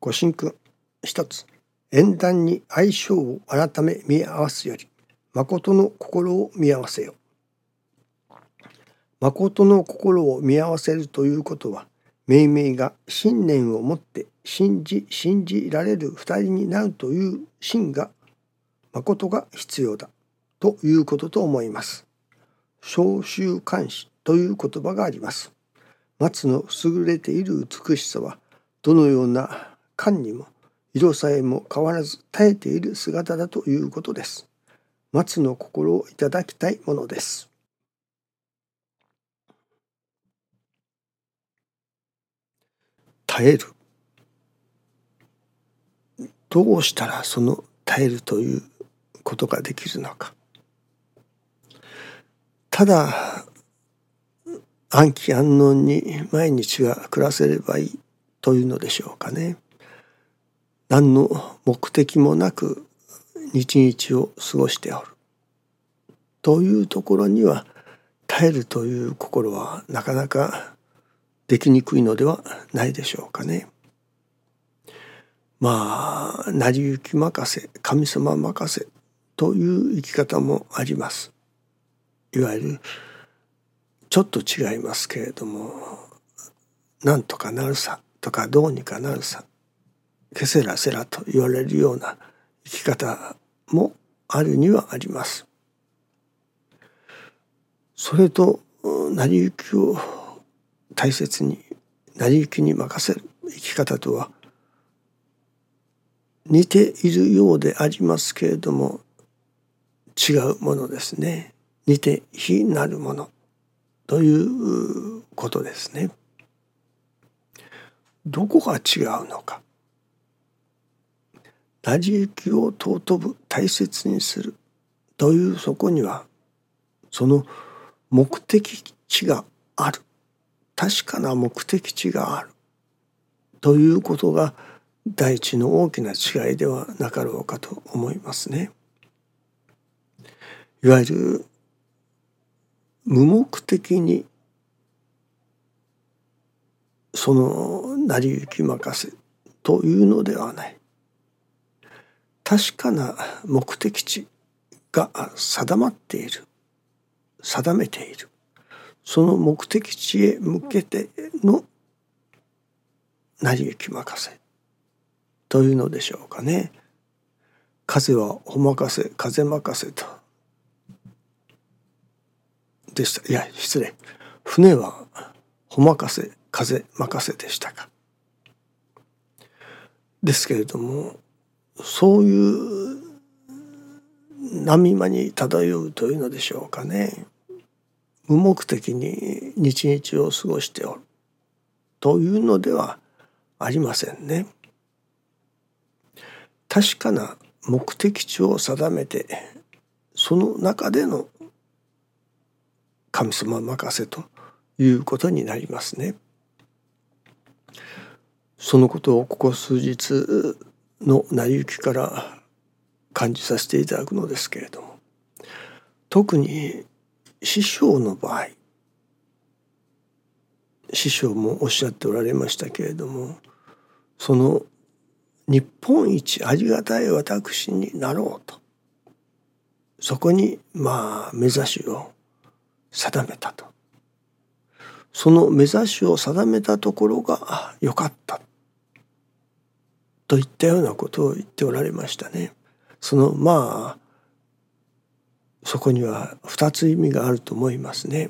ご神君一つ縁談に相性を改め見合わすより誠の心を見合わせよ誠の心を見合わせるということは命名が信念を持って信じ信じられる二人になるという真が誠が必要だということと思います。召集監視という言葉があります。松の優れている美しさはどのような感にも色さえも変わらず耐えている姿だということです。松の心をいただきたいものです。耐える。どうしたらその耐えるということができるのか。ただ安否安穏に毎日が暮らせればいいというのでしょうかね。何の目的もなく日々を過ごしておるというところには耐えるという心はなかなかできにくいのではないでしょうかね。まあ成り行き任せ神様任せという生き方もあります。いわゆるちょっと違いますけれどもなんとかなるさとかどうにかなるさけせらせらと言われるような生き方もあるにはあります。それと成り行きを大切に成り行きに任せる生き方とは似ているようでありますけれども違うものですね似て非なるものということですね。どこが違うのか成り行きを尊ぶ大切にする。というそこにはその目的地がある。確かな目的地がある。ということが第一の大きな違いではなかろうかと思いますね。いわゆる無目的にその成り行き任せというのではない。確かな目的地が定まっている定めているその目的地へ向けての成り行き任せというのでしょうかね。風はお任せ風任せとでしたいや失礼船はほ任せ風任せでしたか。ですけれどもそういう波間に漂うというのでしょうかね。無目的に日々を過ごしておるというのではありませんね。確かな目的地を定めてその中での神様任せということになりますね。そのことをここ数日の成り行きから感じさせていただくのですけれども特に師匠の場合師匠もおっしゃっておられましたけれどもその日本一ありがたい私になろうとそこにまあ目指しを定めたと。その目指しを定めたところが良かったといったようなことを言っておられましたね。そのまあそこには2つ意味があると思いますね。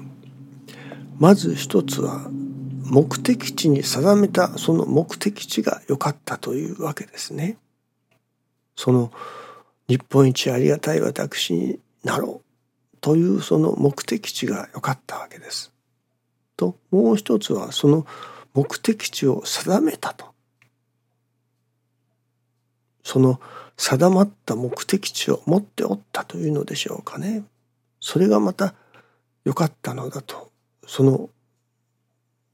まず一つは目的地に定めたその目的地が良かったというわけですね。その日本一ありがたい私になろうというその目的地が良かったわけです。ともう一つはその目的地を定めたと。その定まった目的地を持っておったというのでしょうかね。それがまた良かったのだとその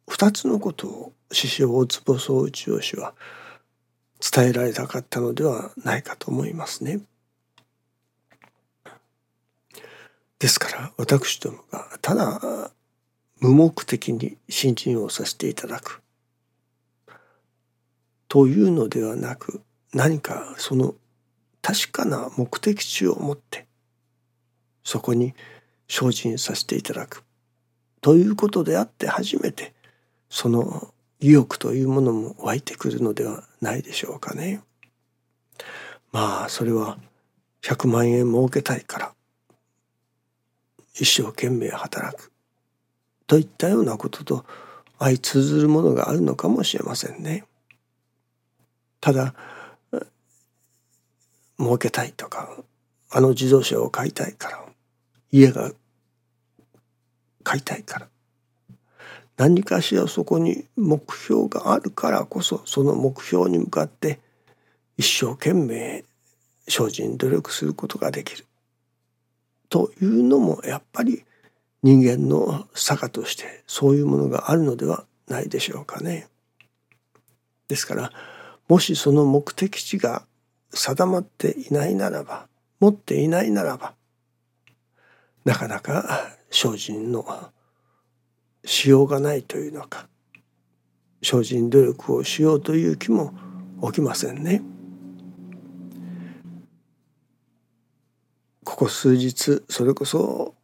二つのことを師匠大坪総内義氏は伝えられたかったのではないかと思いますね。ですから私どもがただ無目的に新人をさせていただくというのではなく何かその確かな目的地を持ってそこに精進させていただくということであって初めてその意欲というものも湧いてくるのではないでしょうかね。まあそれは100万円儲けたいから一生懸命働くといったようなことと相通ずるものがあるのかもしれませんね。ただ儲けたいとかあの自動車を買いたいから家が買いたいから何かしらそこに目標があるからこそその目標に向かって一生懸命精進努力することができるというのもやっぱり人間の坂としてそういうものがあるのではないでしょうかね。ですからもしその目的地が定まっていないならば持っていないならばなかなか精進のしようがないというのか精進努力をしようという気も起きませんね。ここ数日それこそ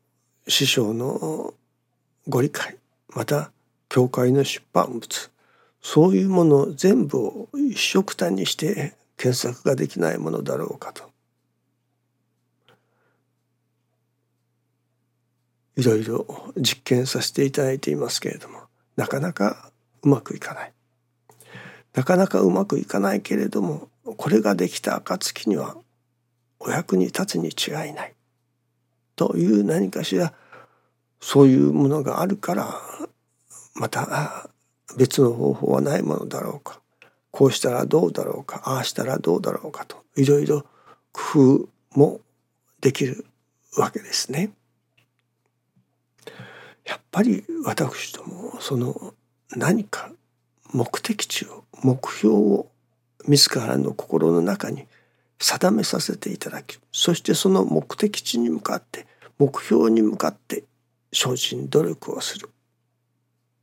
師匠のご理解また教会の出版物そういうもの全部を一緒くたにして検索ができないものだろうかと。いろいろ実験させていただいていますけれどもなかなかうまくいかない。なかなかうまくいかないけれどもこれができた暁にはお役に立つに違いない。という何かしらそういうものがあるからまた別の方法はないものだろうか。こうしたらどうだろうかああしたらどうだろうかといろいろ工夫もできるわけですね。やっぱり私どもその何か目的地を目標を自らの心の中に定めさせていただきそしてその目的地に向かって目標に向かって精進努力をする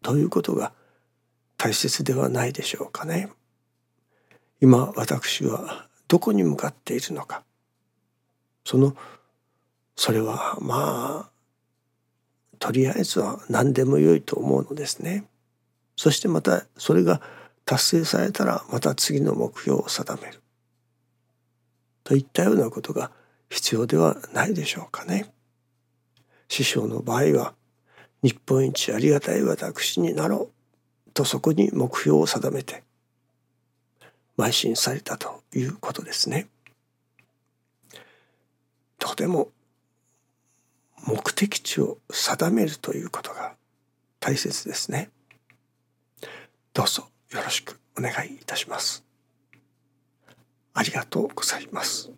ということが大切ではないでしょうかね。今私はどこに向かっているのかそのそれはまあとりあえずは何でもよいと思うのですね。そしてまたそれが達成されたらまた次の目標を定める。といったようなことが必要ではないでしょうかね。師匠の場合は日本一ありがたい私になろうとそこに目標を定めて邁進されたということですね。とても目的地を定めるということが大切ですね。どうぞよろしくお願いいたします。ありがとうございます。